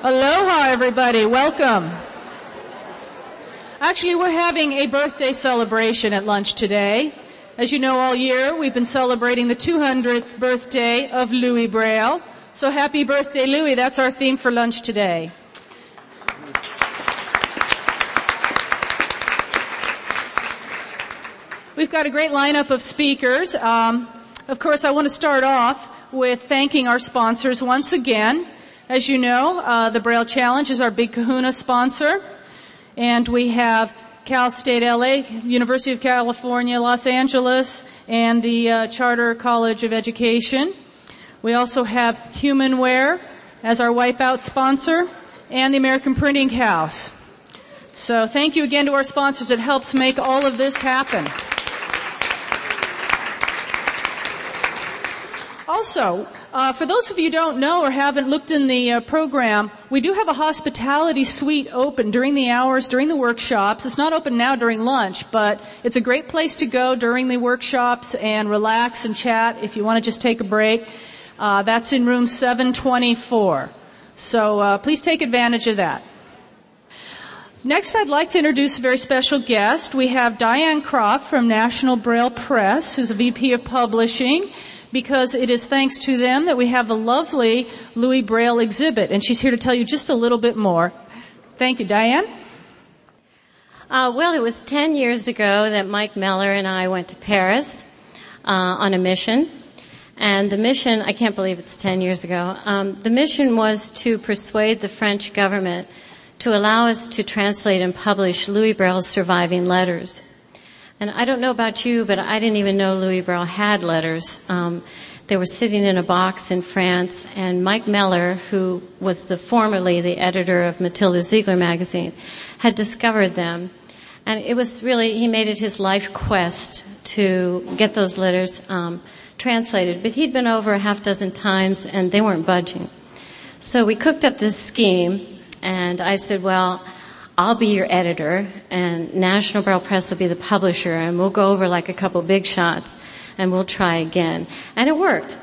Aloha, everybody. Welcome. Actually, we're having a birthday celebration at lunch today. As you know, all year we've been celebrating the 200th birthday of Louis Braille. So happy birthday, Louis. That's our theme for lunch today. We've got a great lineup of speakers. Um, of course, I want to start off with thanking our sponsors once again. As you know, uh, the Braille Challenge is our big kahuna sponsor. And we have Cal State LA, University of California, Los Angeles, and the uh, Charter College of Education. We also have Humanware as our wipeout sponsor and the American Printing House. So thank you again to our sponsors. It helps make all of this happen. Also, uh, for those of you who don't know or haven't looked in the uh, program, we do have a hospitality suite open during the hours, during the workshops. It's not open now during lunch, but it's a great place to go during the workshops and relax and chat if you want to just take a break. Uh, that's in room 724. So uh, please take advantage of that. Next, I'd like to introduce a very special guest. We have Diane Croft from National Braille Press, who's a VP of Publishing because it is thanks to them that we have the lovely Louis Braille exhibit, and she's here to tell you just a little bit more. Thank you, Diane. Uh, well, it was 10 years ago that Mike Mellor and I went to Paris uh, on a mission. And the mission, I can't believe it's 10 years ago, um, the mission was to persuade the French government to allow us to translate and publish Louis Braille's surviving letters. And I don't know about you, but I didn't even know Louis Braille had letters. Um, they were sitting in a box in France, and Mike Mellor, who was the formerly the editor of Matilda Ziegler magazine, had discovered them. And it was really, he made it his life quest to get those letters um, translated. But he'd been over a half dozen times, and they weren't budging. So we cooked up this scheme, and I said, well, I'll be your editor and National Braille Press will be the publisher and we'll go over like a couple big shots and we'll try again. And it worked.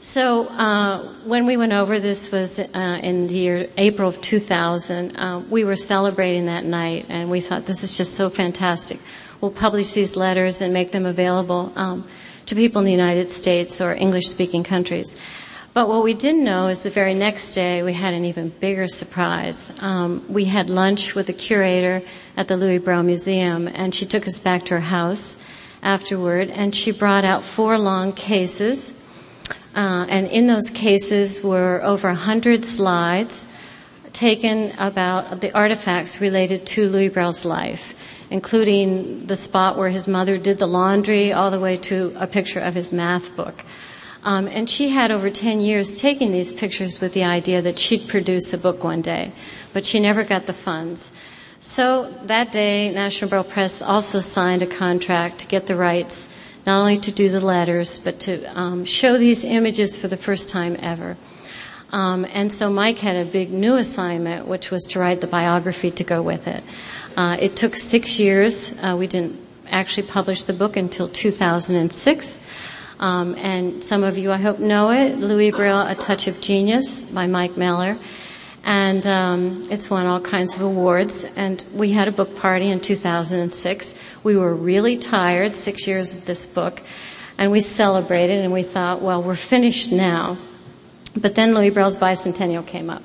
So uh, when we went over, this was uh, in the year April of 2000. Uh, we were celebrating that night, and we thought this is just so fantastic. We'll publish these letters and make them available um, to people in the United States or English-speaking countries. But what we didn't know is the very next day we had an even bigger surprise. Um, we had lunch with the curator at the Louis Braille Museum, and she took us back to her house afterward, and she brought out four long cases. Uh, and in those cases were over hundred slides taken about the artifacts related to Louis Braille's life, including the spot where his mother did the laundry, all the way to a picture of his math book. Um, and she had over 10 years taking these pictures with the idea that she'd produce a book one day, but she never got the funds. So that day, National Braille Press also signed a contract to get the rights, not only to do the letters, but to um, show these images for the first time ever. Um, and so Mike had a big new assignment, which was to write the biography to go with it. Uh, it took six years. Uh, we didn't actually publish the book until 2006. Um, and some of you, I hope, know it. Louis Braille, A Touch of Genius by Mike Mellor. And um, it's won all kinds of awards. And we had a book party in 2006. We were really tired, six years of this book. And we celebrated and we thought, well, we're finished now. But then Louis Braille's bicentennial came up.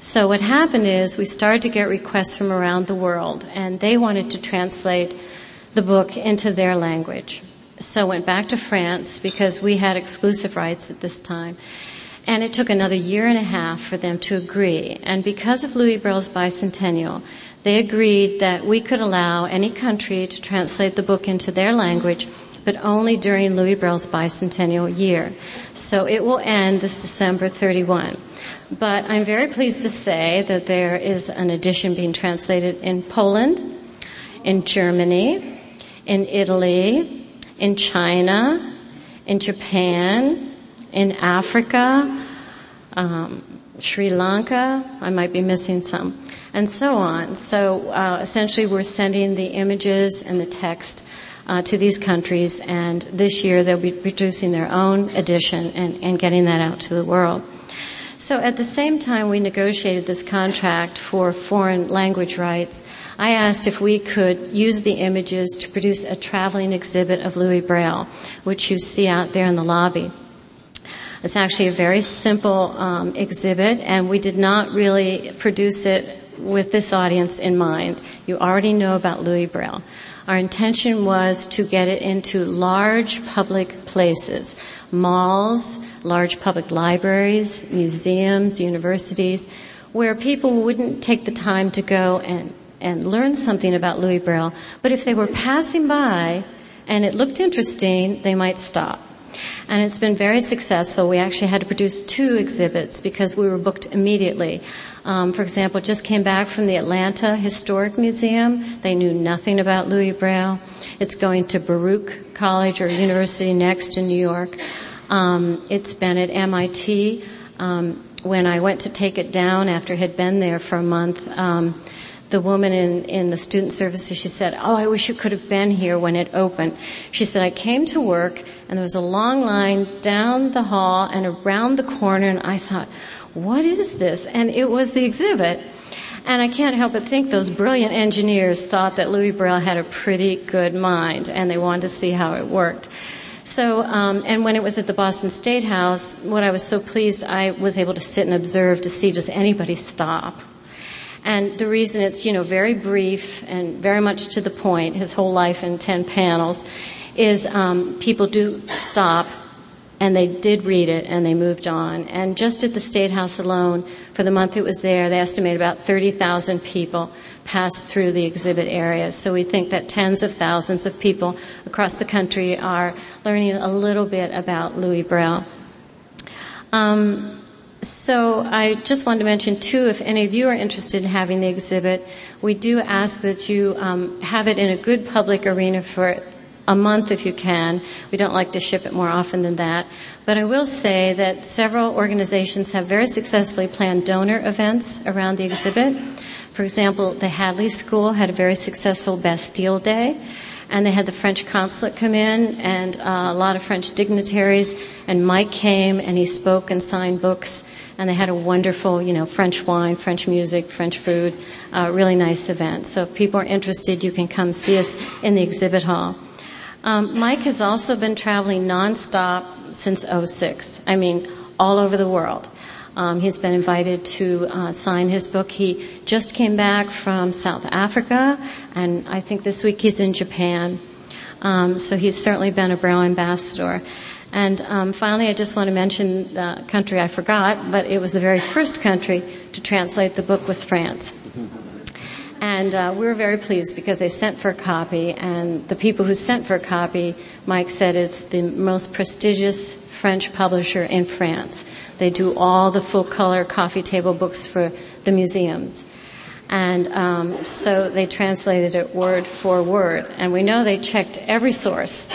So what happened is we started to get requests from around the world and they wanted to translate the book into their language so went back to France because we had exclusive rights at this time. And it took another year and a half for them to agree. And because of Louis Braille's bicentennial, they agreed that we could allow any country to translate the book into their language, but only during Louis Braille's bicentennial year. So it will end this December 31. But I'm very pleased to say that there is an edition being translated in Poland, in Germany, in Italy, in China, in Japan, in Africa, um, Sri Lanka. I might be missing some, and so on. So uh, essentially, we're sending the images and the text uh, to these countries, and this year they'll be producing their own edition and, and getting that out to the world. So at the same time we negotiated this contract for foreign language rights, I asked if we could use the images to produce a traveling exhibit of Louis Braille, which you see out there in the lobby. It's actually a very simple um, exhibit, and we did not really produce it with this audience in mind. You already know about Louis Braille. Our intention was to get it into large public places, malls, large public libraries, museums, universities, where people wouldn't take the time to go and, and learn something about Louis Braille, but if they were passing by and it looked interesting, they might stop. And it's been very successful. We actually had to produce two exhibits because we were booked immediately. Um, for example, just came back from the Atlanta Historic Museum. They knew nothing about Louis Braille. It's going to Baruch College or University next in New York. Um, it's been at MIT. Um, when I went to take it down after it had been there for a month, um, the woman in, in the student services, she said, Oh, I wish you could have been here when it opened. She said, I came to work and there was a long line down the hall and around the corner and I thought, what is this? And it was the exhibit. And I can't help but think those brilliant engineers thought that Louis Braille had a pretty good mind and they wanted to see how it worked. So, um, and when it was at the Boston State House, what I was so pleased, I was able to sit and observe to see does anybody stop and the reason it's, you know, very brief and very much to the point, his whole life in 10 panels, is um, people do stop and they did read it and they moved on. And just at the State House alone, for the month it was there, they estimate about 30,000 people passed through the exhibit area. So we think that tens of thousands of people across the country are learning a little bit about Louis Braille. Um, so I just wanted to mention too, if any of you are interested in having the exhibit, we do ask that you um, have it in a good public arena for a month if you can. We don't like to ship it more often than that. But I will say that several organizations have very successfully planned donor events around the exhibit. For example, the Hadley School had a very successful Bastille Day and they had the French consulate come in and uh, a lot of French dignitaries. And Mike came and he spoke and signed books. And they had a wonderful, you know, French wine, French music, French food, uh, really nice event. So if people are interested, you can come see us in the exhibit hall. Um, Mike has also been traveling nonstop since 06. I mean, all over the world. Um, he's been invited to uh, sign his book. He just came back from South Africa, and I think this week he's in Japan. Um, so he's certainly been a Braille ambassador. And um, finally, I just want to mention the country I forgot, but it was the very first country to translate the book was France. And uh, we were very pleased because they sent for a copy, and the people who sent for a copy, Mike said, it's the most prestigious French publisher in France. They do all the full color coffee table books for the museums. And um, so they translated it word for word. And we know they checked every source.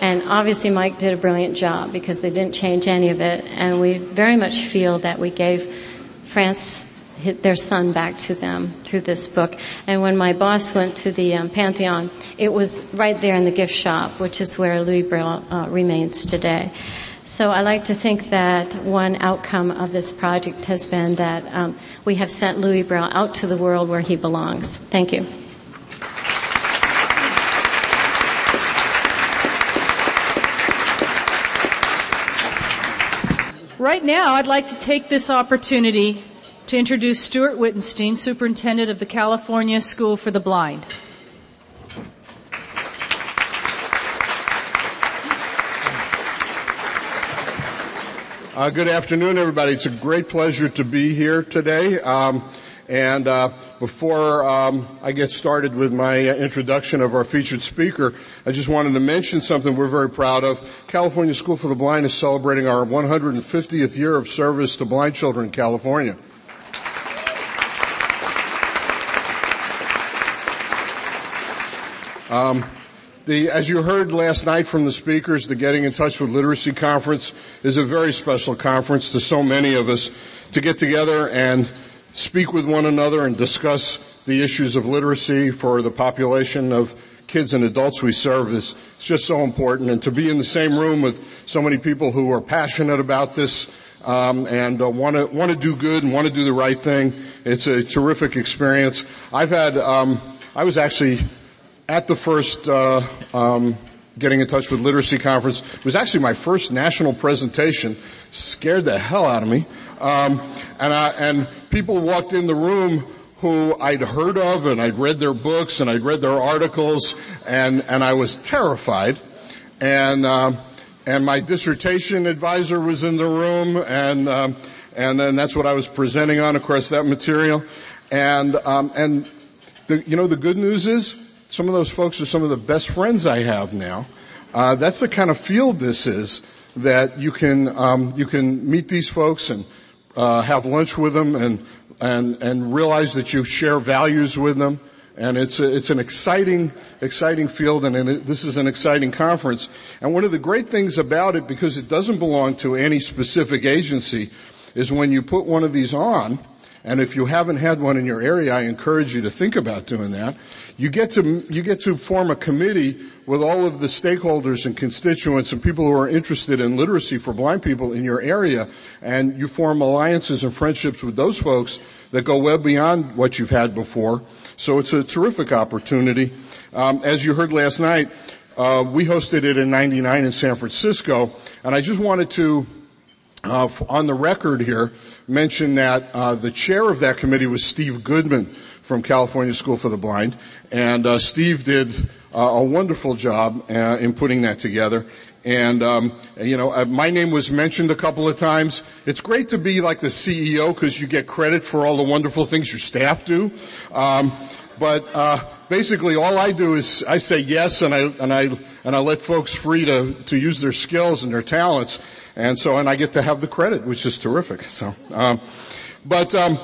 And obviously, Mike did a brilliant job because they didn't change any of it. And we very much feel that we gave France their son back to them through this book. And when my boss went to the um, Pantheon, it was right there in the gift shop, which is where Louis Braille uh, remains today. So I like to think that one outcome of this project has been that um, we have sent Louis Braille out to the world where he belongs. Thank you. Right now, I'd like to take this opportunity to introduce Stuart Wittenstein, Superintendent of the California School for the Blind. Uh, good afternoon, everybody. It's a great pleasure to be here today. Um, and uh, before um, I get started with my uh, introduction of our featured speaker, I just wanted to mention something we're very proud of. California School for the Blind is celebrating our 150th year of service to blind children in California. Um, the, as you heard last night from the speakers, the Getting in Touch with Literacy Conference is a very special conference to so many of us to get together and speak with one another and discuss the issues of literacy for the population of kids and adults we serve is just so important. And to be in the same room with so many people who are passionate about this um, and want to want to do good and want to do the right thing. It's a terrific experience. I've had um, I was actually at the first uh, um, getting in touch with literacy conference. It was actually my first national presentation. Scared the hell out of me, um, and I, and people walked in the room who I'd heard of and I'd read their books and I'd read their articles and and I was terrified, and. Uh, and my dissertation advisor was in the room, and um, and then that's what I was presenting on, of course, that material, and um, and the, you know the good news is some of those folks are some of the best friends I have now. Uh, that's the kind of field this is that you can um, you can meet these folks and uh, have lunch with them and and and realize that you share values with them and it's a, it's an exciting exciting field, and it, this is an exciting conference. And one of the great things about it, because it doesn't belong to any specific agency, is when you put one of these on. And if you haven't had one in your area, I encourage you to think about doing that. You get to, you get to form a committee with all of the stakeholders and constituents and people who are interested in literacy for blind people in your area. And you form alliances and friendships with those folks that go well beyond what you've had before. So it's a terrific opportunity. Um, as you heard last night, uh, we hosted it in 99 in San Francisco. And I just wanted to uh, on the record here, mention that uh, the chair of that committee was Steve Goodman from California School for the Blind, and uh, Steve did uh, a wonderful job uh, in putting that together. And um, you know, uh, my name was mentioned a couple of times. It's great to be like the CEO because you get credit for all the wonderful things your staff do. Um, but uh, basically, all I do is I say yes, and I and I and I let folks free to to use their skills and their talents, and so and I get to have the credit, which is terrific. So, um, but. Um,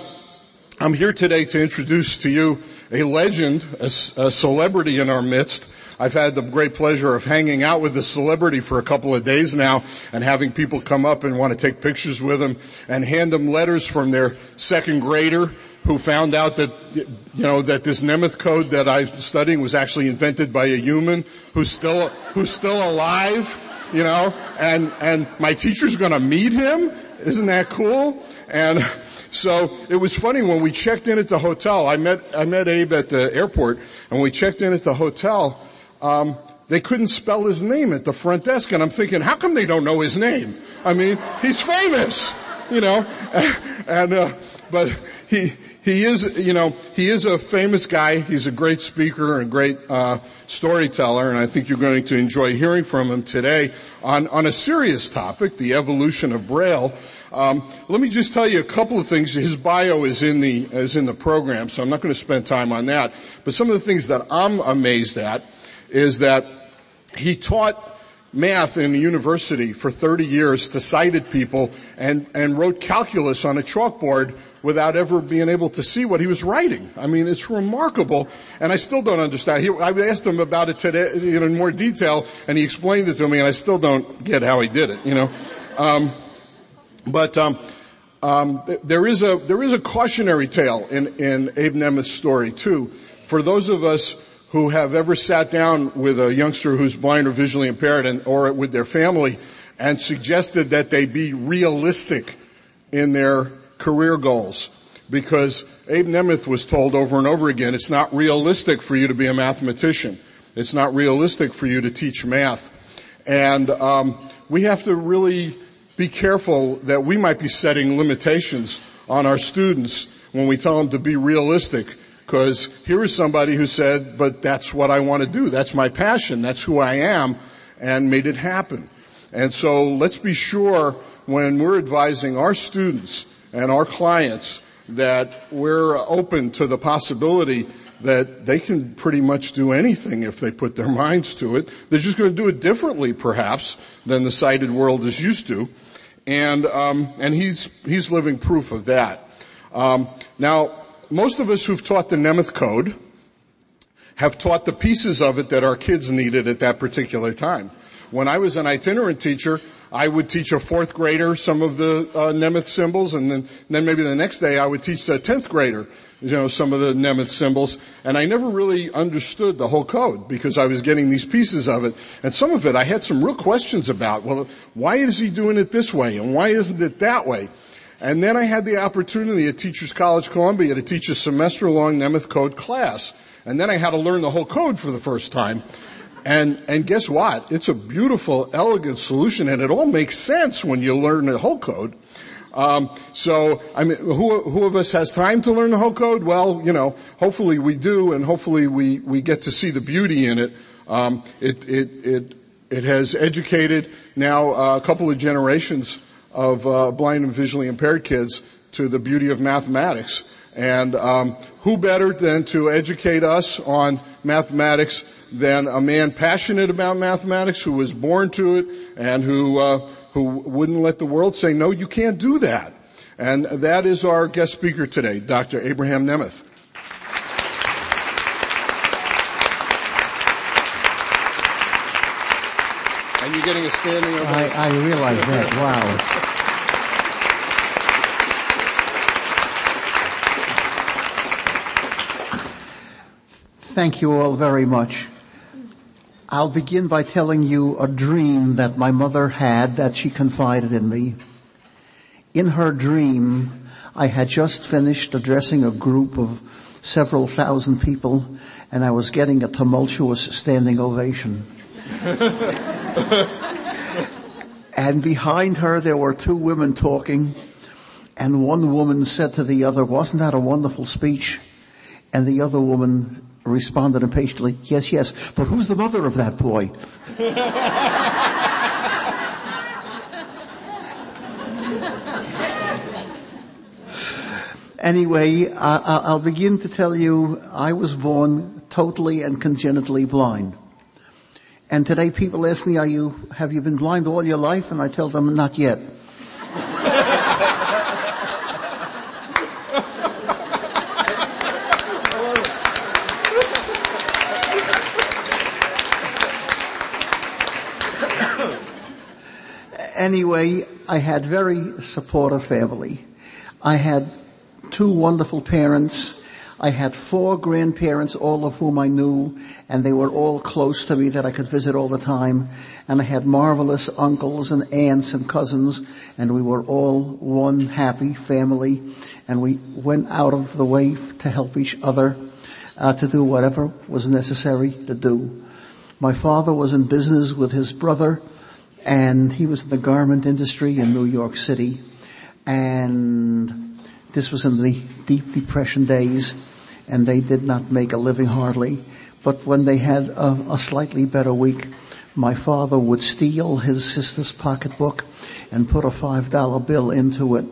I'm here today to introduce to you a legend, a, a, celebrity in our midst. I've had the great pleasure of hanging out with this celebrity for a couple of days now and having people come up and want to take pictures with him and hand them letters from their second grader who found out that, you know, that this Nemeth code that I'm studying was actually invented by a human who's still, who's still alive, you know, and, and my teacher's gonna meet him. Isn't that cool? And so it was funny when we checked in at the hotel. I met, I met Abe at the airport and we checked in at the hotel. Um, they couldn't spell his name at the front desk and I'm thinking, how come they don't know his name? I mean, he's famous you know, and uh, but he he is you know he is a famous guy. He's a great speaker and great uh, storyteller, and I think you're going to enjoy hearing from him today on on a serious topic, the evolution of Braille. Um, let me just tell you a couple of things. His bio is in the is in the program, so I'm not going to spend time on that. But some of the things that I'm amazed at is that he taught math in a university for 30 years to sighted people and, and wrote calculus on a chalkboard without ever being able to see what he was writing. I mean, it's remarkable, and I still don't understand. He, I asked him about it today you know, in more detail, and he explained it to me, and I still don't get how he did it. You know, um, but um, um, there is a there is a cautionary tale in in Abe Nemeth's story too. For those of us who have ever sat down with a youngster who's blind or visually impaired and, or with their family and suggested that they be realistic in their career goals. Because Abe Nemeth was told over and over again, it's not realistic for you to be a mathematician. It's not realistic for you to teach math. And um, we have to really be careful that we might be setting limitations on our students when we tell them to be realistic because here is somebody who said, but that's what I want to do. That's my passion. That's who I am and made it happen. And so let's be sure when we're advising our students and our clients that we're open to the possibility that they can pretty much do anything if they put their minds to it. They're just going to do it differently, perhaps, than the sighted world is used to. And um, and he's he's living proof of that. Um, now, most of us who've taught the Nemeth Code have taught the pieces of it that our kids needed at that particular time. When I was an itinerant teacher, I would teach a fourth grader some of the uh, Nemeth symbols, and then, then maybe the next day I would teach a tenth grader, you know, some of the Nemeth symbols. And I never really understood the whole code because I was getting these pieces of it, and some of it I had some real questions about. Well, why is he doing it this way, and why isn't it that way? And then I had the opportunity at Teachers College Columbia to teach a semester-long Nemeth code class. And then I had to learn the whole code for the first time. And, and guess what? It's a beautiful, elegant solution and it all makes sense when you learn the whole code. Um, so, I mean, who, who of us has time to learn the whole code? Well, you know, hopefully we do and hopefully we, we get to see the beauty in it. Um, it, it, it, it has educated now uh, a couple of generations of uh, blind and visually impaired kids to the beauty of mathematics. And um, who better than to educate us on mathematics than a man passionate about mathematics who was born to it and who uh, who wouldn't let the world say no, you can't do that. And that is our guest speaker today, Dr. Abraham Nemeth. And you're getting a standing ovation. I, I realize that. Wow. Thank you all very much. I'll begin by telling you a dream that my mother had that she confided in me. In her dream, I had just finished addressing a group of several thousand people and I was getting a tumultuous standing ovation. and behind her there were two women talking and one woman said to the other, wasn't that a wonderful speech? And the other woman responded impatiently, yes, yes, but who's the mother of that boy? anyway, I, will begin to tell you I was born totally and congenitally blind. And today people ask me, are you, have you been blind all your life? And I tell them, not yet. Anyway, I had very supportive family. I had two wonderful parents. I had four grandparents, all of whom I knew, and they were all close to me that I could visit all the time. And I had marvelous uncles and aunts and cousins, and we were all one happy family. And we went out of the way to help each other, uh, to do whatever was necessary to do. My father was in business with his brother, and he was in the garment industry in New York City. And this was in the deep depression days, and they did not make a living hardly. But when they had a, a slightly better week, my father would steal his sister's pocketbook and put a five dollar bill into it.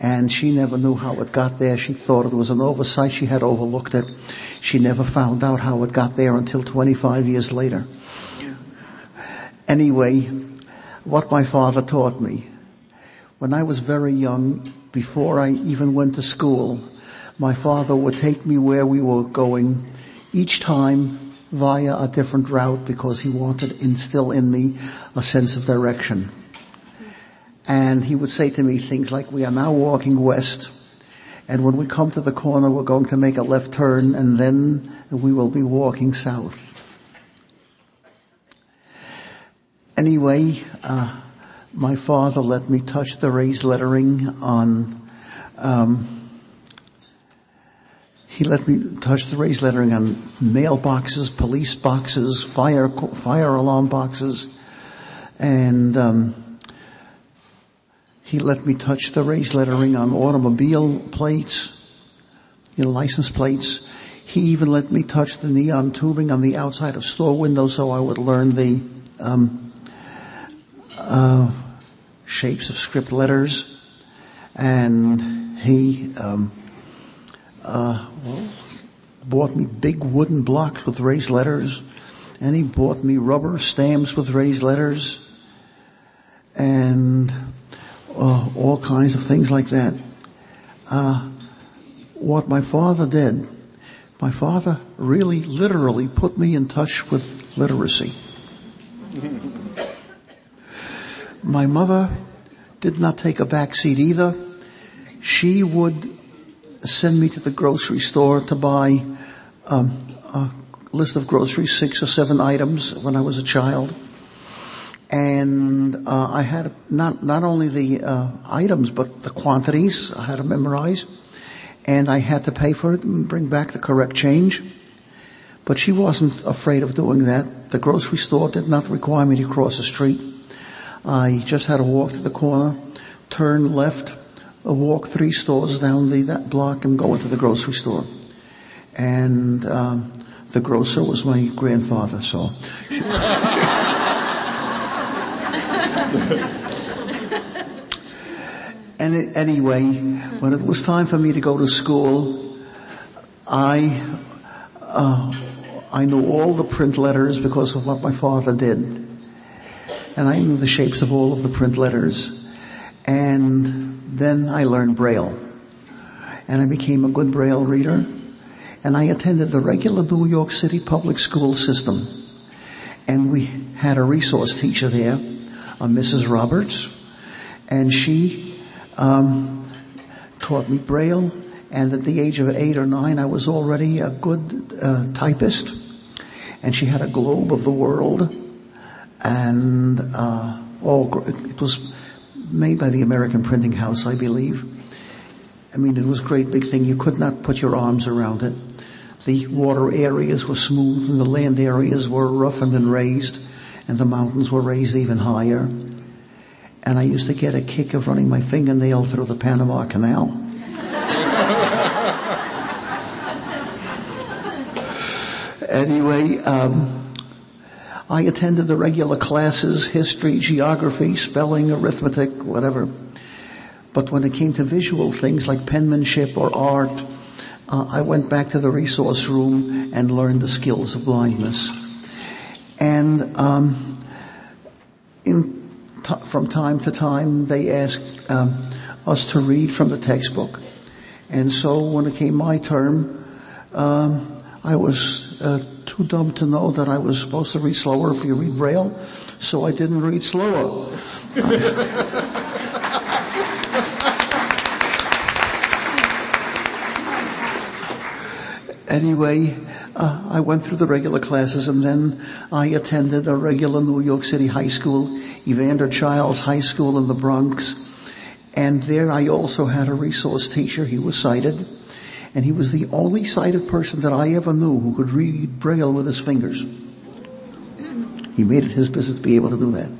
And she never knew how it got there. She thought it was an oversight. She had overlooked it. She never found out how it got there until 25 years later. Anyway, what my father taught me. When I was very young, before I even went to school, my father would take me where we were going, each time via a different route because he wanted to instill in me a sense of direction. And he would say to me things like, we are now walking west, and when we come to the corner, we're going to make a left turn, and then we will be walking south. Anyway, uh, my father let me touch the raised lettering on. Um, he let me touch the raised lettering on mailboxes, police boxes, fire fire alarm boxes, and um, he let me touch the raised lettering on automobile plates, you know, license plates. He even let me touch the neon tubing on the outside of store windows so I would learn the um, uh, shapes of script letters, and he um, uh, well, bought me big wooden blocks with raised letters, and he bought me rubber stamps with raised letters, and uh, all kinds of things like that. Uh, what my father did, my father really literally put me in touch with literacy. My mother did not take a back seat either. She would send me to the grocery store to buy um, a list of groceries, six or seven items when I was a child. And uh, I had not not only the uh, items but the quantities I had to memorize, and I had to pay for it and bring back the correct change. But she wasn't afraid of doing that. The grocery store did not require me to cross the street. I just had to walk to the corner, turn left, walk three stores down the, that block and go into the grocery store. And um, the grocer was my grandfather, so. and it, anyway, when it was time for me to go to school, I uh, I knew all the print letters because of what my father did, and I knew the shapes of all of the print letters. And then I learned Braille, and I became a good Braille reader. And I attended the regular New York City public school system, and we had a resource teacher there, a Mrs. Roberts, and she um, taught me Braille. And at the age of eight or nine, I was already a good uh, typist. And she had a globe of the world, and uh, all it was made by the American Printing House, I believe. I mean, it was a great big thing. You could not put your arms around it. The water areas were smooth and the land areas were roughened and raised and the mountains were raised even higher. And I used to get a kick of running my fingernail through the Panama Canal. anyway, um, I attended the regular classes, history, geography, spelling, arithmetic, whatever. But when it came to visual things like penmanship or art, uh, I went back to the resource room and learned the skills of blindness. And um, t- from time to time, they asked um, us to read from the textbook. And so when it came my turn, um, I was uh, too dumb to know that I was supposed to read slower if you read Braille, so I didn't read slower. anyway, uh, I went through the regular classes and then I attended a regular New York City high school, Evander Childs High School in the Bronx. And there I also had a resource teacher. He was sighted. And he was the only sighted person that I ever knew who could read Braille with his fingers. He made it his business to be able to do that.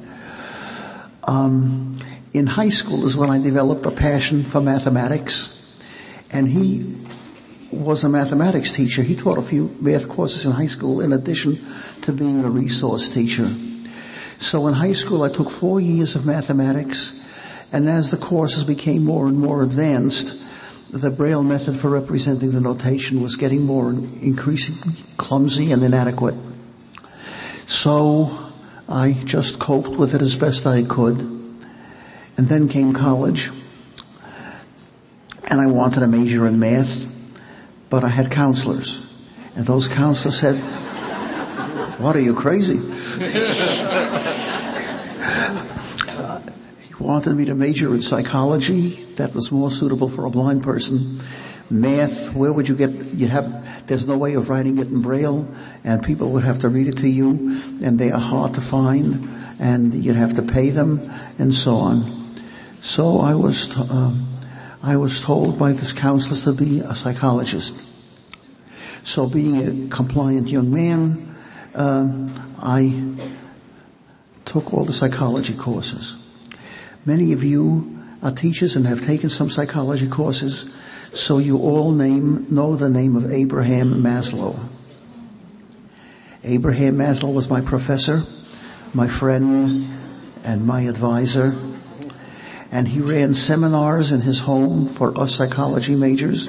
Um, in high school is when I developed a passion for mathematics. And he was a mathematics teacher. He taught a few math courses in high school in addition to being a resource teacher. So in high school, I took four years of mathematics, and as the courses became more and more advanced, the Braille method for representing the notation was getting more increasingly clumsy and inadequate. So I just coped with it as best I could. And then came college, and I wanted to major in math. But I had counselors. And those counselors said, What are you crazy? wanted me to major in psychology. That was more suitable for a blind person. Math, where would you get, you'd have, there's no way of writing it in Braille, and people would have to read it to you, and they are hard to find, and you'd have to pay them, and so on. So I was, um, I was told by this counselor to be a psychologist. So being a compliant young man, um, I took all the psychology courses. Many of you are teachers and have taken some psychology courses, so you all name, know the name of Abraham Maslow. Abraham Maslow was my professor, my friend, and my advisor and he ran seminars in his home for us psychology majors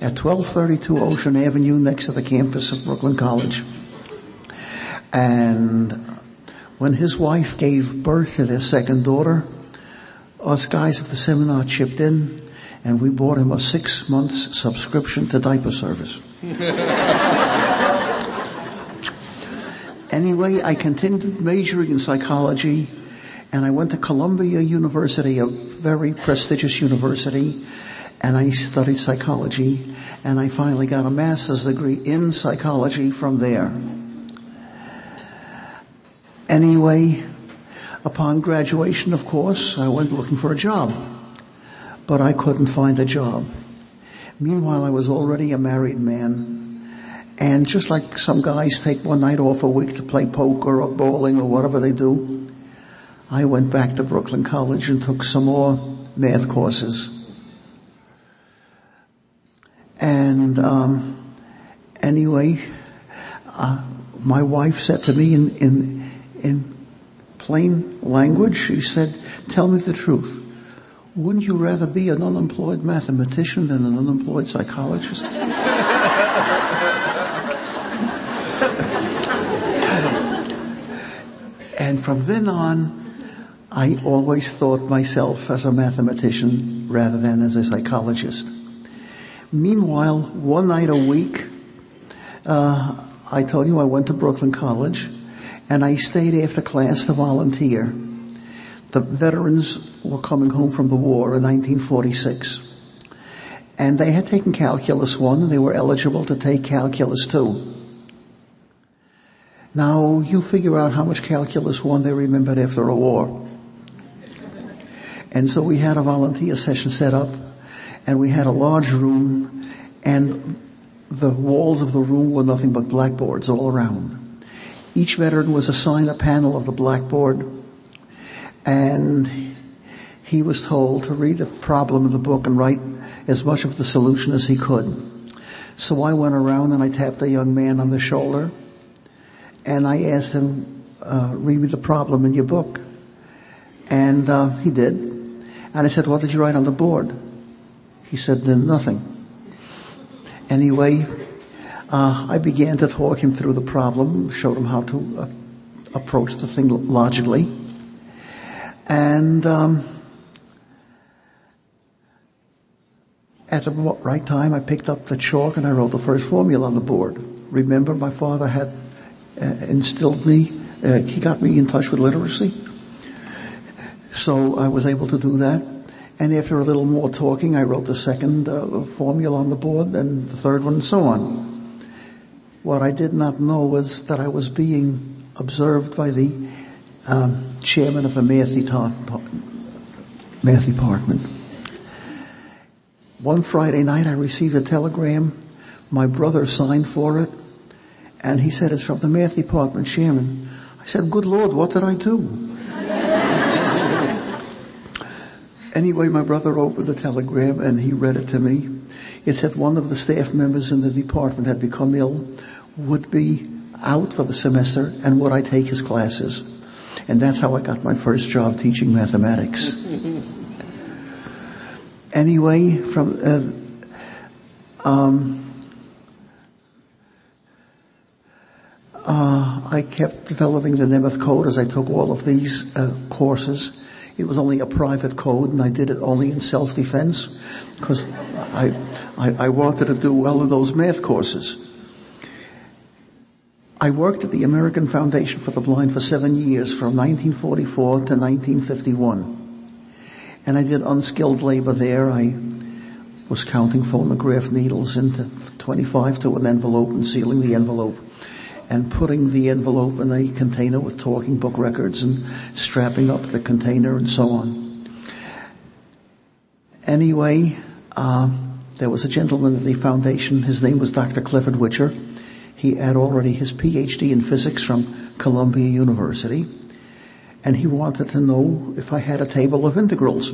at 1232 Ocean Avenue next to the campus of Brooklyn College. And when his wife gave birth to their second daughter, us guys at the seminar chipped in and we bought him a six months subscription to diaper service. anyway, I continued majoring in psychology And I went to Columbia University, a very prestigious university, and I studied psychology, and I finally got a master's degree in psychology from there. Anyway, upon graduation, of course, I went looking for a job, but I couldn't find a job. Meanwhile, I was already a married man. And just like some guys take one night off a week to play poker or bowling or whatever they do, I went back to Brooklyn College and took some more math courses. And um, anyway, uh, my wife said to me in, in, in plain language, she said, Tell me the truth. Wouldn't you rather be an unemployed mathematician than an unemployed psychologist? and from then on, I always thought myself as a mathematician rather than as a psychologist. Meanwhile, one night a week, uh, I told you I went to Brooklyn College and I stayed after class to volunteer. The veterans were coming home from the war in 1946. And they had taken Calculus 1 and they were eligible to take Calculus 2. Now, you figure out how much Calculus 1 they remembered after a war. And so we had a volunteer session set up and we had a large room and the walls of the room were nothing but blackboards all around. Each veteran was assigned a panel of the blackboard and he was told to read the problem of the book and write as much of the solution as he could. So I went around and I tapped the young man on the shoulder and I asked him, uh, read me the problem in your book. And uh, he did. And I said, what did you write on the board? He said, nothing. Anyway, uh, I began to talk him through the problem, showed him how to uh, approach the thing logically. And um, at the right time, I picked up the chalk and I wrote the first formula on the board. Remember, my father had uh, instilled me, uh, he got me in touch with literacy. So I was able to do that. And after a little more talking, I wrote the second uh, formula on the board and the third one and so on. What I did not know was that I was being observed by the um, chairman of the math, math department. One Friday night, I received a telegram. My brother signed for it, and he said, It's from the math department chairman. I said, Good Lord, what did I do? anyway, my brother opened the telegram and he read it to me. It said one of the staff members in the department had become ill, would be out for the semester, and would I take his classes? And that's how I got my first job teaching mathematics. anyway, from uh, um, uh, I kept developing the Nemeth code as I took all of these uh, courses. It was only a private code, and I did it only in self-defense because I, I, I wanted to do well in those math courses. I worked at the American Foundation for the Blind for seven years, from 1944 to 1951. And I did unskilled labor there. I was counting phonograph needles into 25 to an envelope and sealing the envelope and putting the envelope in a container with talking book records and strapping up the container and so on. Anyway, uh, there was a gentleman at the foundation. His name was Dr. Clifford Witcher. He had already his PhD in physics from Columbia University, and he wanted to know if I had a table of integrals.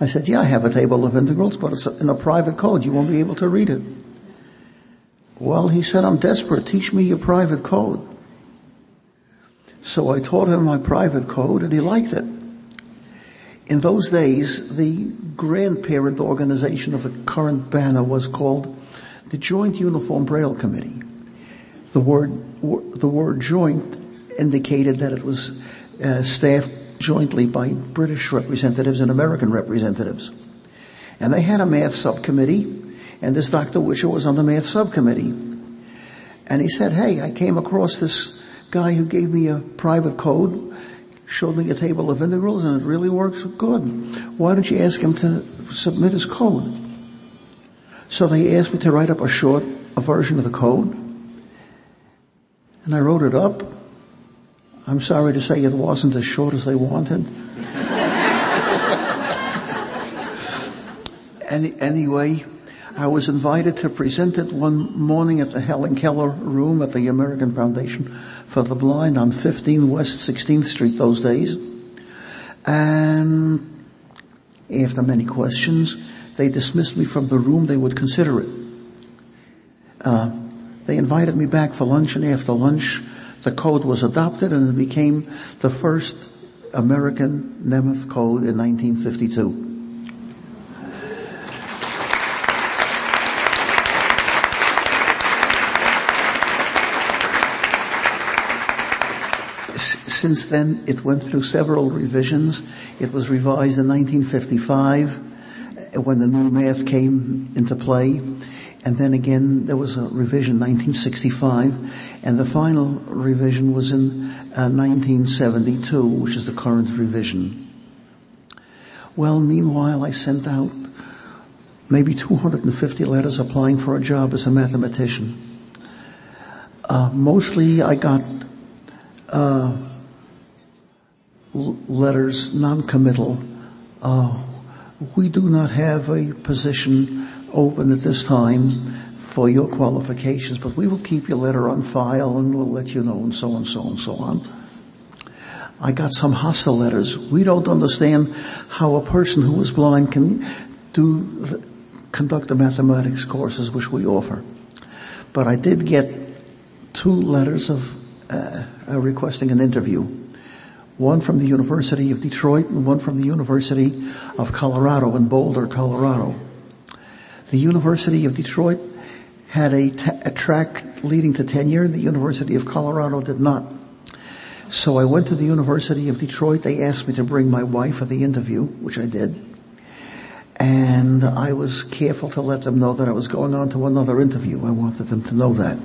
I said, yeah, I have a table of integrals, but it's in a private code. You won't be able to read it. Well, he said, I'm desperate. Teach me your private code. So I taught him my private code and he liked it. In those days, the grandparent organization of the current BANA was called the Joint Uniform Braille Committee. The word, joint indicated that it was uh, staffed jointly by British representatives and American representatives. And they had a math subcommittee, and this Dr. Witcher was on the math subcommittee. And he said, hey, I came across this guy who gave me a private code. showed me a table of integrals and it really works good. Why don't you ask him to submit his code? So they asked me to write up a short, version of the code. And I wrote it up. I'm sorry to say it wasn't as short as they wanted. Any, anyway, I was invited to present it one morning at the Helen Keller room at the American Foundation for the Blind on 15 West 16th Street those days. And after many questions, they dismissed me from the room. They would consider it. Uh, they invited me back for lunch, and after lunch, the code was adopted, and it became the first American Nemeth Code in 1952. Since then, it went through several revisions. It was revised in 1955 when the new math came into play. And then again, there was a revision in 1965, and the final revision was in uh, 1972, which is the current revision. Well, meanwhile, I sent out maybe 250 letters applying for a job as a mathematician. Uh, mostly I got uh, letters, non-committal. Uh, we do not have a position open at this time for your qualifications, but we will keep your letter on file and we'll let you know and so on, so on, so on. I got some hostile letters. We don't understand how a person who is blind can do conduct the mathematics courses which we offer. But I did get two letters of uh, uh, requesting an interview. One from the University of Detroit and one from the University of Colorado in Boulder, Colorado. The University of Detroit had a, t- a track leading to tenure. And the University of Colorado did not. So I went to the University of Detroit. They asked me to bring my wife for the interview, which I did. And I was careful to let them know that I was going on to another interview. I wanted them to know that.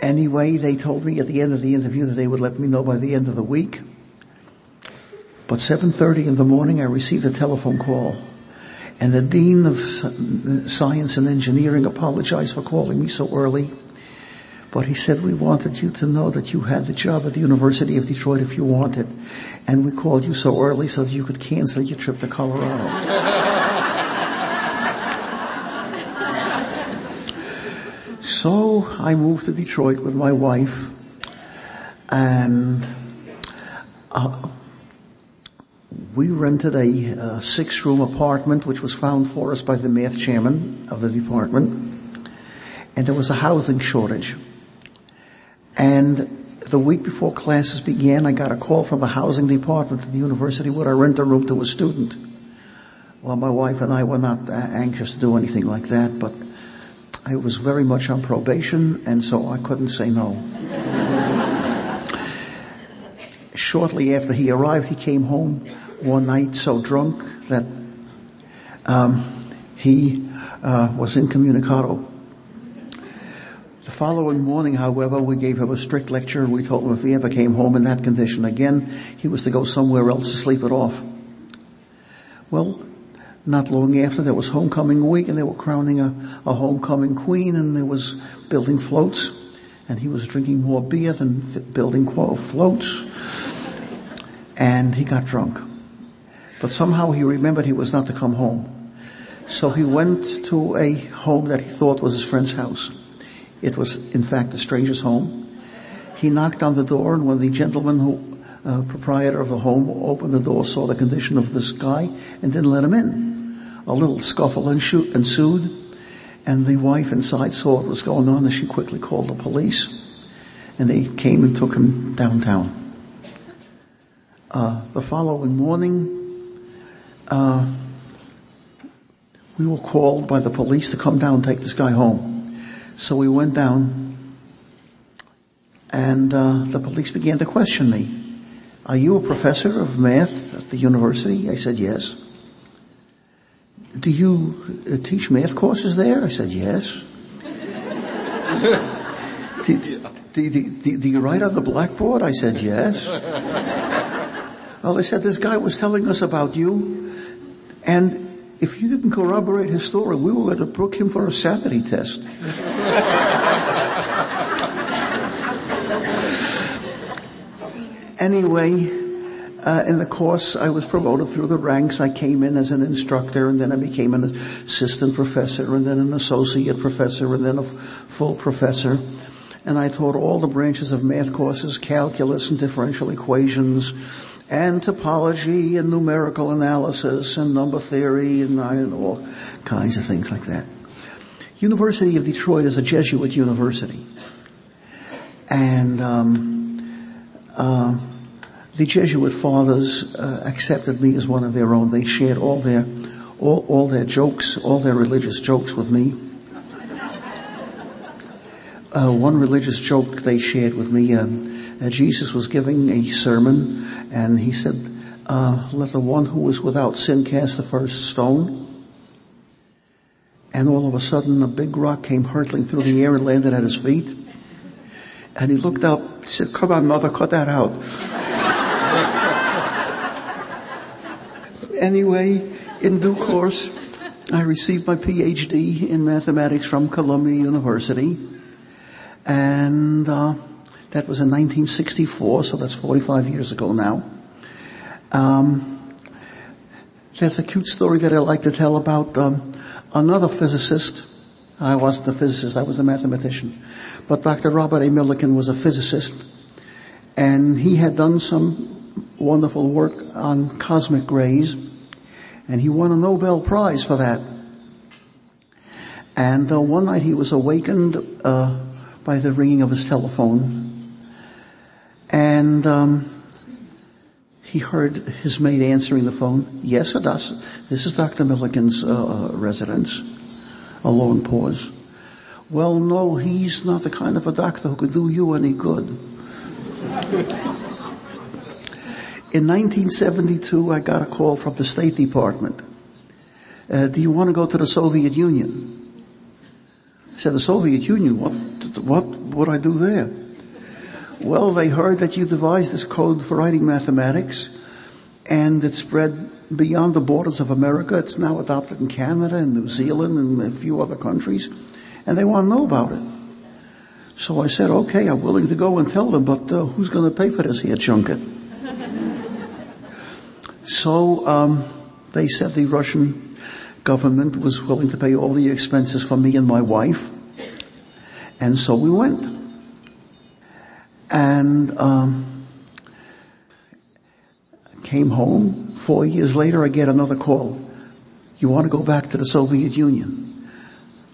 Anyway, they told me at the end of the interview that they would let me know by the end of the week. But 7:30 in the morning I received a telephone call. And the dean of science and engineering apologized for calling me so early. But he said, we wanted you to know that you had the job at the University of Detroit if you wanted. And we called you so early so that you could cancel your trip to Colorado. So I moved to Detroit with my wife, and uh, we rented a, uh, a six room apartment, which was found for us by the math chairman of the department. And there was a housing shortage. And the week before classes began, I got a call from the housing department at the university would I rent a room to a student. Well, my wife and I were not anxious to do anything like that, but I was very much on probation, and so I couldn't say no. Shortly after he arrived, he came home one night so drunk that um, he uh, was incommunicado. The following morning, however, we gave him a strict lecture and we told him if he ever came home in that condition again, he was to go somewhere else to sleep it off. Well, not long after, there was homecoming week, and they were crowning a, a homecoming queen, and there was building floats, and he was drinking more beer than building floats, and he got drunk. But somehow he remembered he was not to come home. So he went to a home that he thought was his friend's house. It was, in fact, a stranger's home. He knocked on the door, and when the gentleman who uh, proprietor of the home opened the door, saw the condition of this guy, and didn't let him in a little scuffle ensued, and the wife inside saw what was going on, and she quickly called the police, and they came and took him downtown. Uh, the following morning, uh, we were called by the police to come down and take this guy home. So we went down, and uh, the police began to question me. Are you a professor of math at the university? I said, yes. Do you uh, teach math courses there? I said, Yes. do, do, do, do you write on the blackboard? I said, yes. Well, they said, this guy was telling us about you, and if you didn't corroborate his story, we were going to book him for a sanity test. anyway, uh, in the course, I was promoted through the ranks. I came in as an instructor, and then I became an assistant professor, and then an associate professor, and then a f- full professor. And I taught all the branches of math courses, calculus and differential equations, and topology and numerical analysis and number theory and, and all kinds of things like that. University of Detroit is a Jesuit university. And um, uh, the Jesuit fathers uh, accepted me as one of their own. They shared all their, all, all their jokes, all their religious jokes with me. Uh, one religious joke they shared with me, uh, Jesus was giving a sermon and he said, uh, let the one who is without sin cast the first stone. And all of a sudden a big rock came hurtling through the air and landed at his feet. And he looked up, he said, come on mother, cut that out. anyway, in due course, I received my PhD in mathematics from Columbia University. And uh, that was in 1964, so that's 45 years ago now. Um, there's a cute story that I like to tell about um, another physicist. I wasn't a physicist, I was a mathematician. But Dr. Robert A. Millikan was a physicist, and he had done some wonderful work on cosmic rays, and he won a Nobel Prize for that. And uh, one night he was awakened uh, by the ringing of his telephone, and um, he heard his maid answering the phone. Yes, it does. This is Dr. Millikan's uh, residence. A long pause. Well, no, he's not the kind of a doctor who could do you any good. In 1972, I got a call from the State Department. Uh, do you want to go to the Soviet Union? I said, the Soviet Union? What, what would I do there? Well, they heard that you devised this code for writing mathematics and it spread beyond the borders of America. It's now adopted in Canada and New Zealand and a few other countries and they want to know about it. So I said, okay, I'm willing to go and tell them, but uh, who's going to pay for this here junket? So um, they said the Russian government was willing to pay all the expenses for me and my wife, and so we went. And um, came home. Four years later, I get another call. You want to go back to the Soviet Union?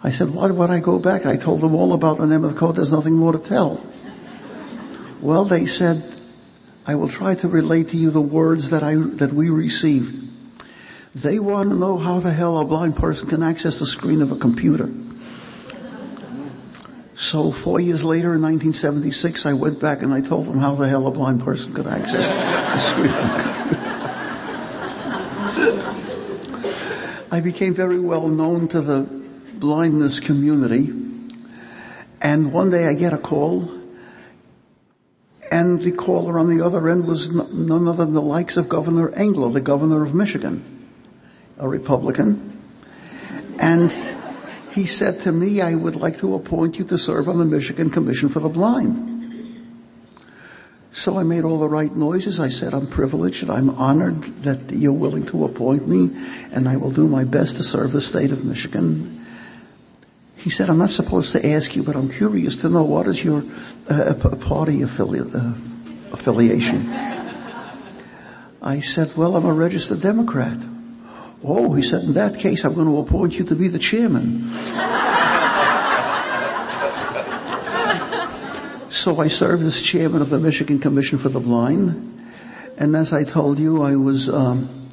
I said, why would I go back? I told them all about the Nemeth Code. There's nothing more to tell. Well, they said, I will try to relate to you the words that I, that we received. They want to know how the hell a blind person can access the screen of a computer. So four years later in 1976, I went back and I told them how the hell a blind person could access the computer. I became very well known to the blindness community. And one day I get a call and the caller on the other end was none other than the likes of Governor Engler, the governor of Michigan, a Republican. And he said to me, I would like to appoint you to serve on the Michigan Commission for the Blind. So I made all the right noises. I said, I'm privileged and I'm honored that you're willing to appoint me and I will do my best to serve the state of Michigan he said, I'm not supposed to ask you, but I'm curious to know what is your uh, party affili- uh, affiliation? I said, well, I'm a registered Democrat. Oh, he said, in that case, I'm going to appoint you to be the chairman. so I served as chairman of the Michigan Commission for the Blind. And as I told you, I was um,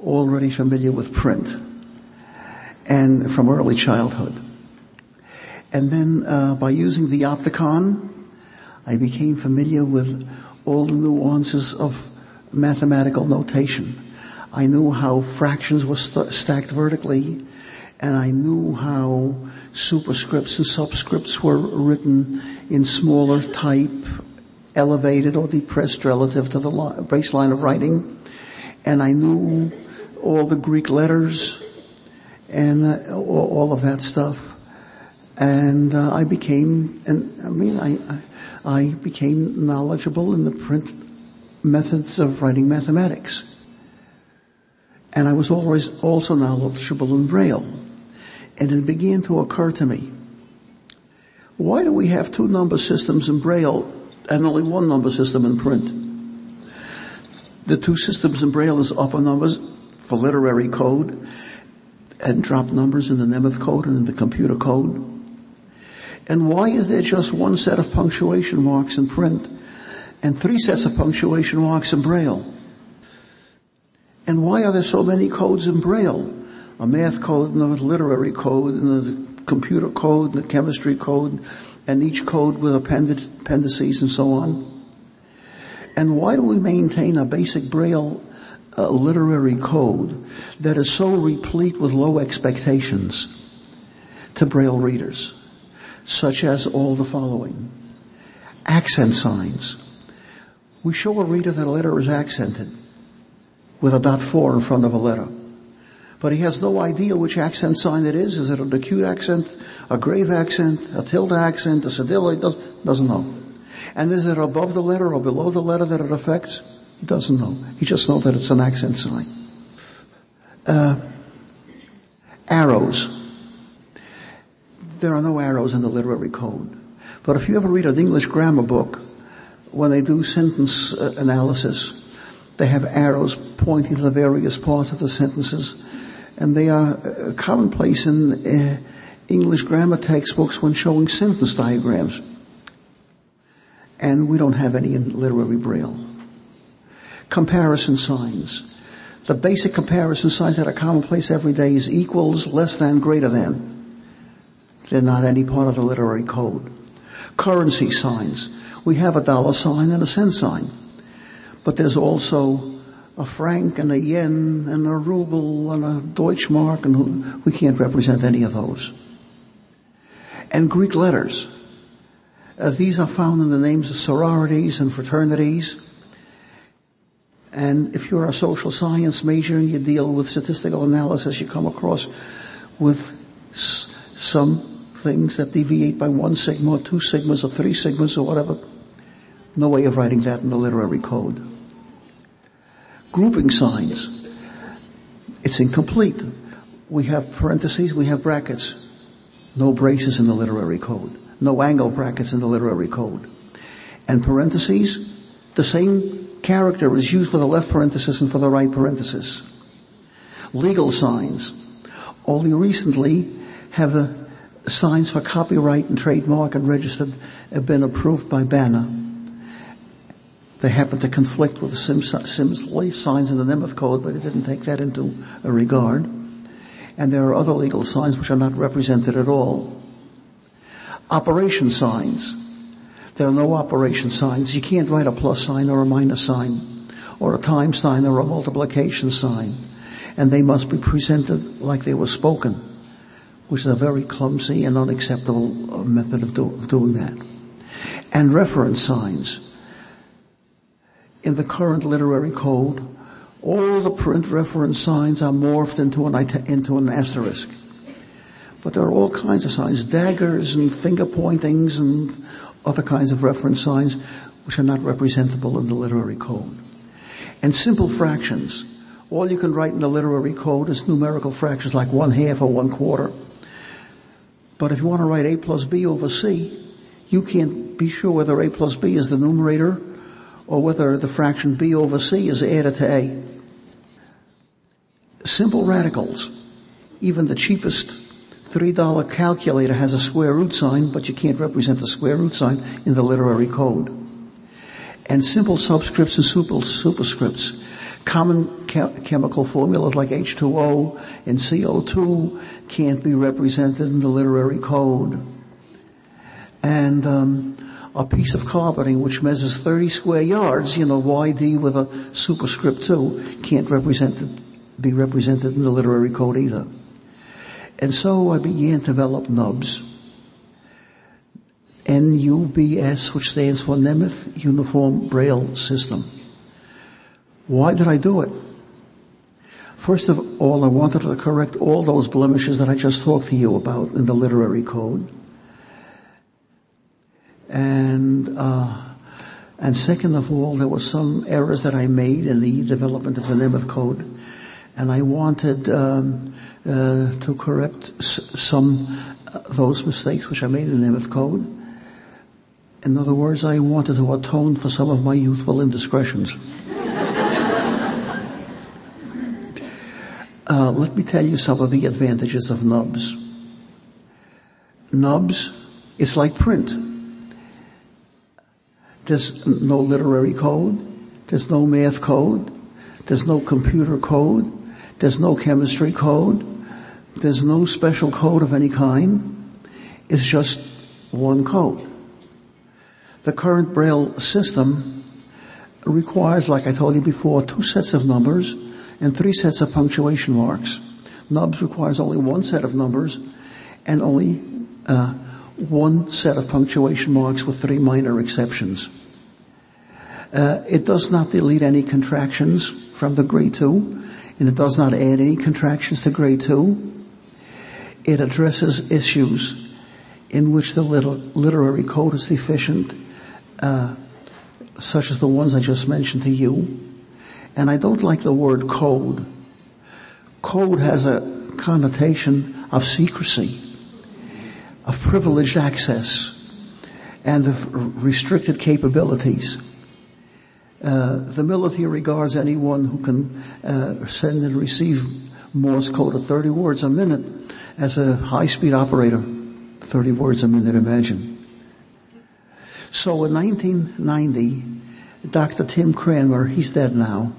already familiar with print and from early childhood. And then uh, by using the Opticon, I became familiar with all the nuances of mathematical notation. I knew how fractions were st- stacked vertically and I knew how superscripts and subscripts were written in smaller type, elevated or depressed relative to the baseline of writing. And I knew all the Greek letters and uh, all of that stuff. And uh, I became, and I mean, I, I became knowledgeable in the print methods of writing mathematics. And I was always also knowledgeable in Braille. And it began to occur to me, why do we have two number systems in Braille and only one number system in print? The two systems in Braille is upper numbers for literary code and drop numbers in the Nemeth code and in the computer code. And why is there just one set of punctuation marks in print and three sets of punctuation marks in Braille? And why are there so many codes in Braille? A math code and a literary code and a computer code and a chemistry code and each code with appendices and so on. And why do we maintain a basic Braille uh, literary code that is so replete with low expectations to Braille readers? such as all the following. Accent signs. We show a reader that a letter is accented with a dot four in front of a letter. But he has no idea which accent sign it is. Is it an acute accent, a grave accent, a tilde accent, a cedilla? He does, doesn't know. And is it above the letter or below the letter that it affects? He doesn't know. He just knows that it's an accent sign. Uh, arrows there are no arrows in the literary code. But if you ever read an English grammar book, when they do sentence uh, analysis, they have arrows pointing to the various parts of the sentences, and they are uh, commonplace in uh, English grammar textbooks when showing sentence diagrams. And we don't have any in literary braille. Comparison signs. The basic comparison signs that are commonplace every day is equals, less than, greater than. They're not any part of the literary code. Currency signs. We have a dollar sign and a cent sign. But there's also a franc and a yen and a ruble and a Deutschmark and we can't represent any of those. And Greek letters. Uh, these are found in the names of sororities and fraternities. And if you're a social science major and you deal with statistical analysis, you come across with some things that deviate by one sigma or two sigmas or three sigmas or whatever. No way of writing that in the literary code. Grouping signs. It's incomplete. We have parentheses, we have brackets. No braces in the literary code. No angle brackets in the literary code. And parentheses, the same character is used for the left parenthesis and for the right parenthesis. Legal signs. Only recently have the signs for copyright and trademark and registered have been approved by BANA. They happen to conflict with the Sims, Sims signs in the Nemeth Code, but it didn't take that into regard. And there are other legal signs which are not represented at all. Operation signs. There are no operation signs. You can't write a plus sign or a minus sign or a time sign or a multiplication sign. And they must be presented like they were spoken which is a very clumsy and unacceptable uh, method of, do, of doing that. And reference signs. In the current literary code, all the print reference signs are morphed into an, into an asterisk. But there are all kinds of signs, daggers and finger pointings and other kinds of reference signs which are not representable in the literary code. And simple fractions. All you can write in the literary code is numerical fractions like one half or one quarter. But if you want to write a plus b over c, you can't be sure whether a plus b is the numerator or whether the fraction b over c is added to a. Simple radicals. Even the cheapest $3 calculator has a square root sign, but you can't represent the square root sign in the literary code. And simple subscripts and super, superscripts. Common chemical formulas like H2O and CO2 can't be represented in the literary code. And um, a piece of carpeting which measures 30 square yards, you know, YD with a superscript 2, can't represent, be represented in the literary code either. And so I began to develop NUBS. N-U-B-S, which stands for Nemeth Uniform Braille System. Why did I do it? First of all, I wanted to correct all those blemishes that I just talked to you about in the literary code. And, uh, and second of all, there were some errors that I made in the development of the Nemeth code. And I wanted um, uh, to correct s- some uh, those mistakes which I made in the Nemeth code. In other words, I wanted to atone for some of my youthful indiscretions. Uh, let me tell you some of the advantages of nubs. Nubs is like print. There's no literary code. There's no math code. There's no computer code. There's no chemistry code. There's no special code of any kind. It's just one code. The current Braille system requires, like I told you before, two sets of numbers and three sets of punctuation marks. Nubs requires only one set of numbers and only uh, one set of punctuation marks with three minor exceptions. Uh, it does not delete any contractions from the grade 2, and it does not add any contractions to grade 2. It addresses issues in which the literary code is deficient, uh, such as the ones I just mentioned to you. And I don't like the word code. Code has a connotation of secrecy, of privileged access, and of restricted capabilities. Uh, the military regards anyone who can uh, send and receive Morse code at 30 words a minute as a high-speed operator. 30 words a minute, imagine. So in 1990, Dr. Tim Cranmer, he's dead now,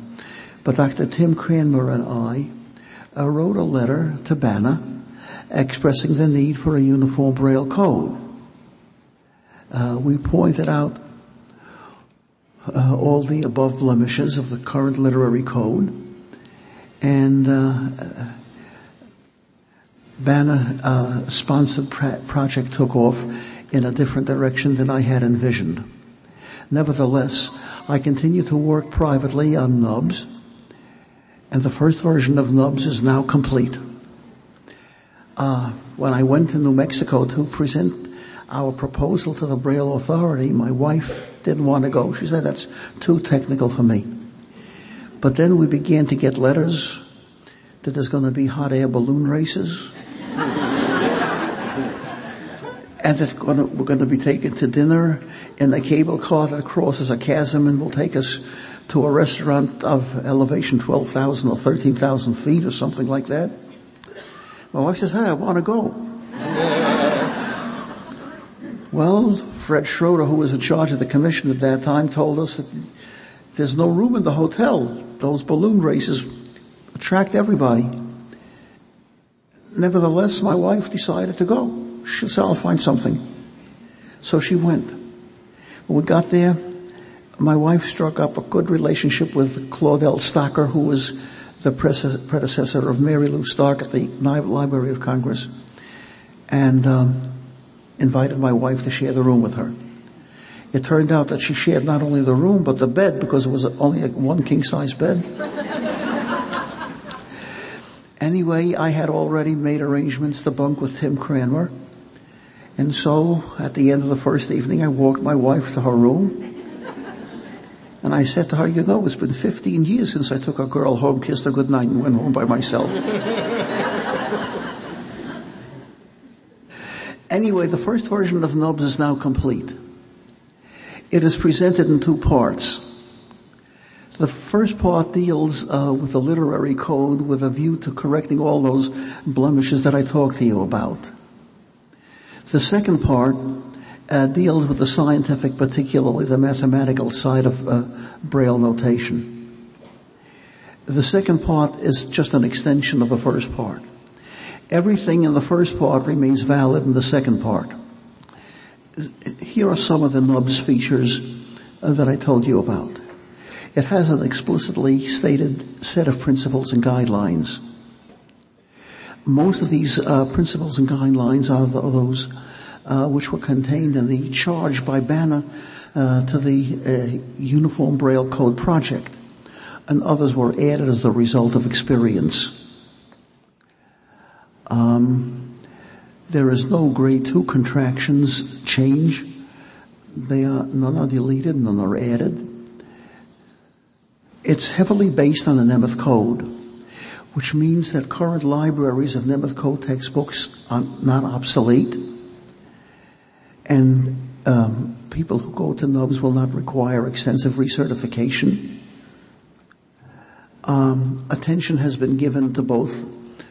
but Dr. Tim Cranmer and I uh, wrote a letter to BANA expressing the need for a uniform Braille code. Uh, we pointed out uh, all the above blemishes of the current literary code, and uh, BANA uh, sponsored project took off in a different direction than I had envisioned. Nevertheless, I continue to work privately on nubs and the first version of Nubs is now complete. Uh, when I went to New Mexico to present our proposal to the Braille Authority, my wife didn't want to go. She said that's too technical for me. But then we began to get letters that there's going to be hot air balloon races. and that we're going to be taken to dinner in a cable car that crosses a chasm and will take us to a restaurant of elevation 12,000 or 13,000 feet or something like that. My wife says, hey, I want to go. well, Fred Schroeder, who was in charge of the commission at that time, told us that there's no room in the hotel. Those balloon races attract everybody. Nevertheless, my wife decided to go. She said, I'll find something. So she went. When we got there, my wife struck up a good relationship with Claudel Stocker, who was the predecessor of Mary Lou Stark at the Library of Congress, and um, invited my wife to share the room with her. It turned out that she shared not only the room but the bed because it was only a one king size bed. anyway, I had already made arrangements to bunk with Tim Cranmer. And so at the end of the first evening, I walked my wife to her room and I said to her, you know, it's been 15 years since I took a girl home, kissed her goodnight, and went home by myself. anyway, the first version of Nubs is now complete. It is presented in two parts. The first part deals uh, with the literary code with a view to correcting all those blemishes that I talked to you about. The second part uh, deals with the scientific, particularly the mathematical side of uh, Braille notation. The second part is just an extension of the first part. Everything in the first part remains valid in the second part. Here are some of the NUBS features uh, that I told you about. It has an explicitly stated set of principles and guidelines. most of these uh, principles and guidelines are those uh, which were contained in the charge by BANA uh, to the uh, Uniform Braille Code project, and others were added as the result of experience. Um, there is no grade two contractions change. They are none are deleted, none are added. It's heavily based on the Nemeth Code, which means that current libraries of Nemeth Code textbooks are not obsolete, and um, people who go to NUBS will not require extensive recertification. Um, attention has been given to both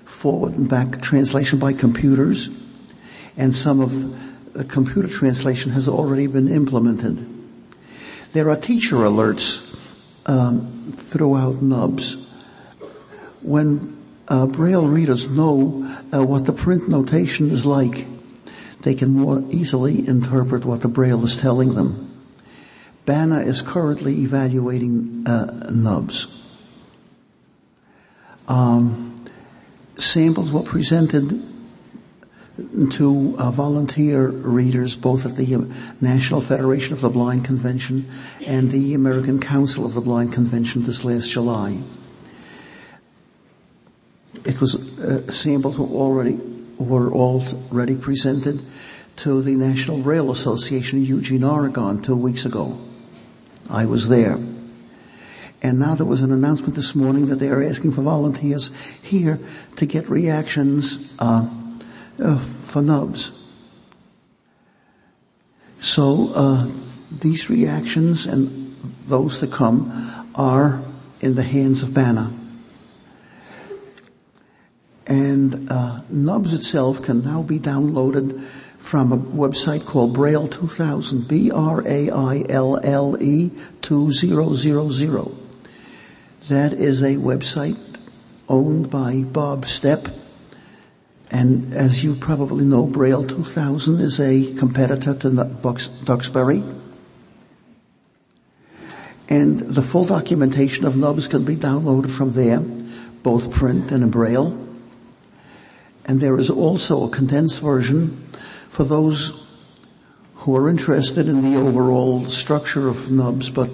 forward and back translation by computers, and some of the computer translation has already been implemented. There are teacher alerts um, throughout NUBS. When uh, Braille readers know uh, what the print notation is like, they can more easily interpret what the Braille is telling them. BANA is currently evaluating uh, NUBS. Um, samples were presented to uh, volunteer readers both at the National Federation of the Blind Convention and the American Council of the Blind Convention this last July. It was uh, samples were already were already presented to the National Braille Association in Eugene, Oregon, two weeks ago. I was there. And now there was an announcement this morning that they are asking for volunteers here to get reactions uh, uh, for nubs. So uh, these reactions and those to come are in the hands of BANA. And uh, Nubs itself can now be downloaded from a website called Braille 2000, B-R-A-I-L-L-E 2000. That is a website owned by Bob Stepp. And as you probably know, Braille 2000 is a competitor to Duxbury. And the full documentation of NUBS can be downloaded from there, both print and in Braille. And there is also a condensed version for those who are interested in the overall structure of NUBS but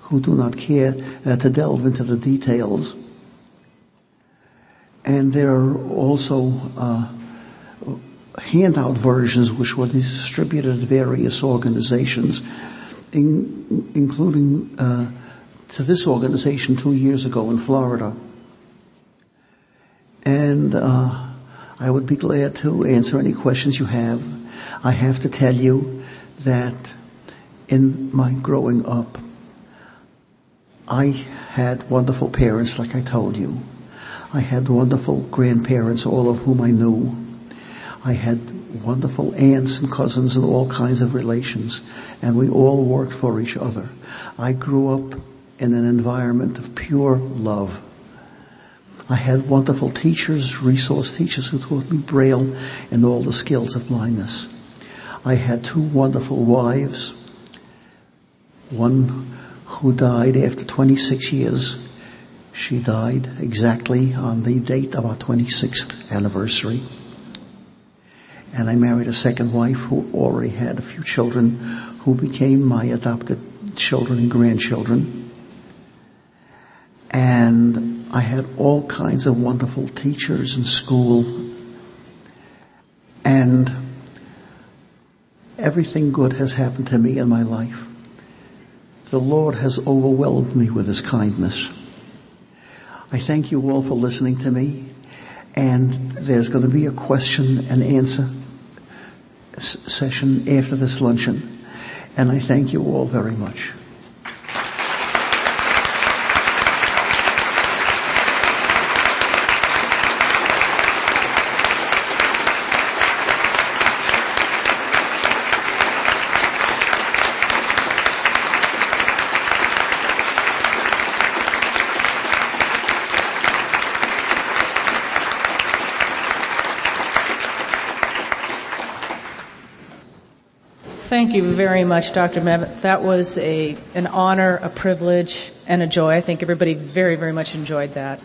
who do not care uh, to delve into the details. And there are also uh, handout versions which were distributed at various organizations, in, including uh, to this organization two years ago in Florida. And uh, I would be glad to answer any questions you have. I have to tell you that in my growing up, I had wonderful parents, like I told you. I had wonderful grandparents, all of whom I knew. I had wonderful aunts and cousins and all kinds of relations, and we all worked for each other. I grew up in an environment of pure love. I had wonderful teachers, resource teachers who taught me Braille and all the skills of blindness. I had two wonderful wives, one who died after 26 years. She died exactly on the date of our 26th anniversary. And I married a second wife who already had a few children who became my adopted children and grandchildren. And I had all kinds of wonderful teachers in school and everything good has happened to me in my life. The Lord has overwhelmed me with His kindness. I thank you all for listening to me and there's going to be a question and answer session after this luncheon and I thank you all very much. Thank you very much, Dr. Nemeth. That was a, an honor, a privilege, and a joy. I think everybody very, very much enjoyed that.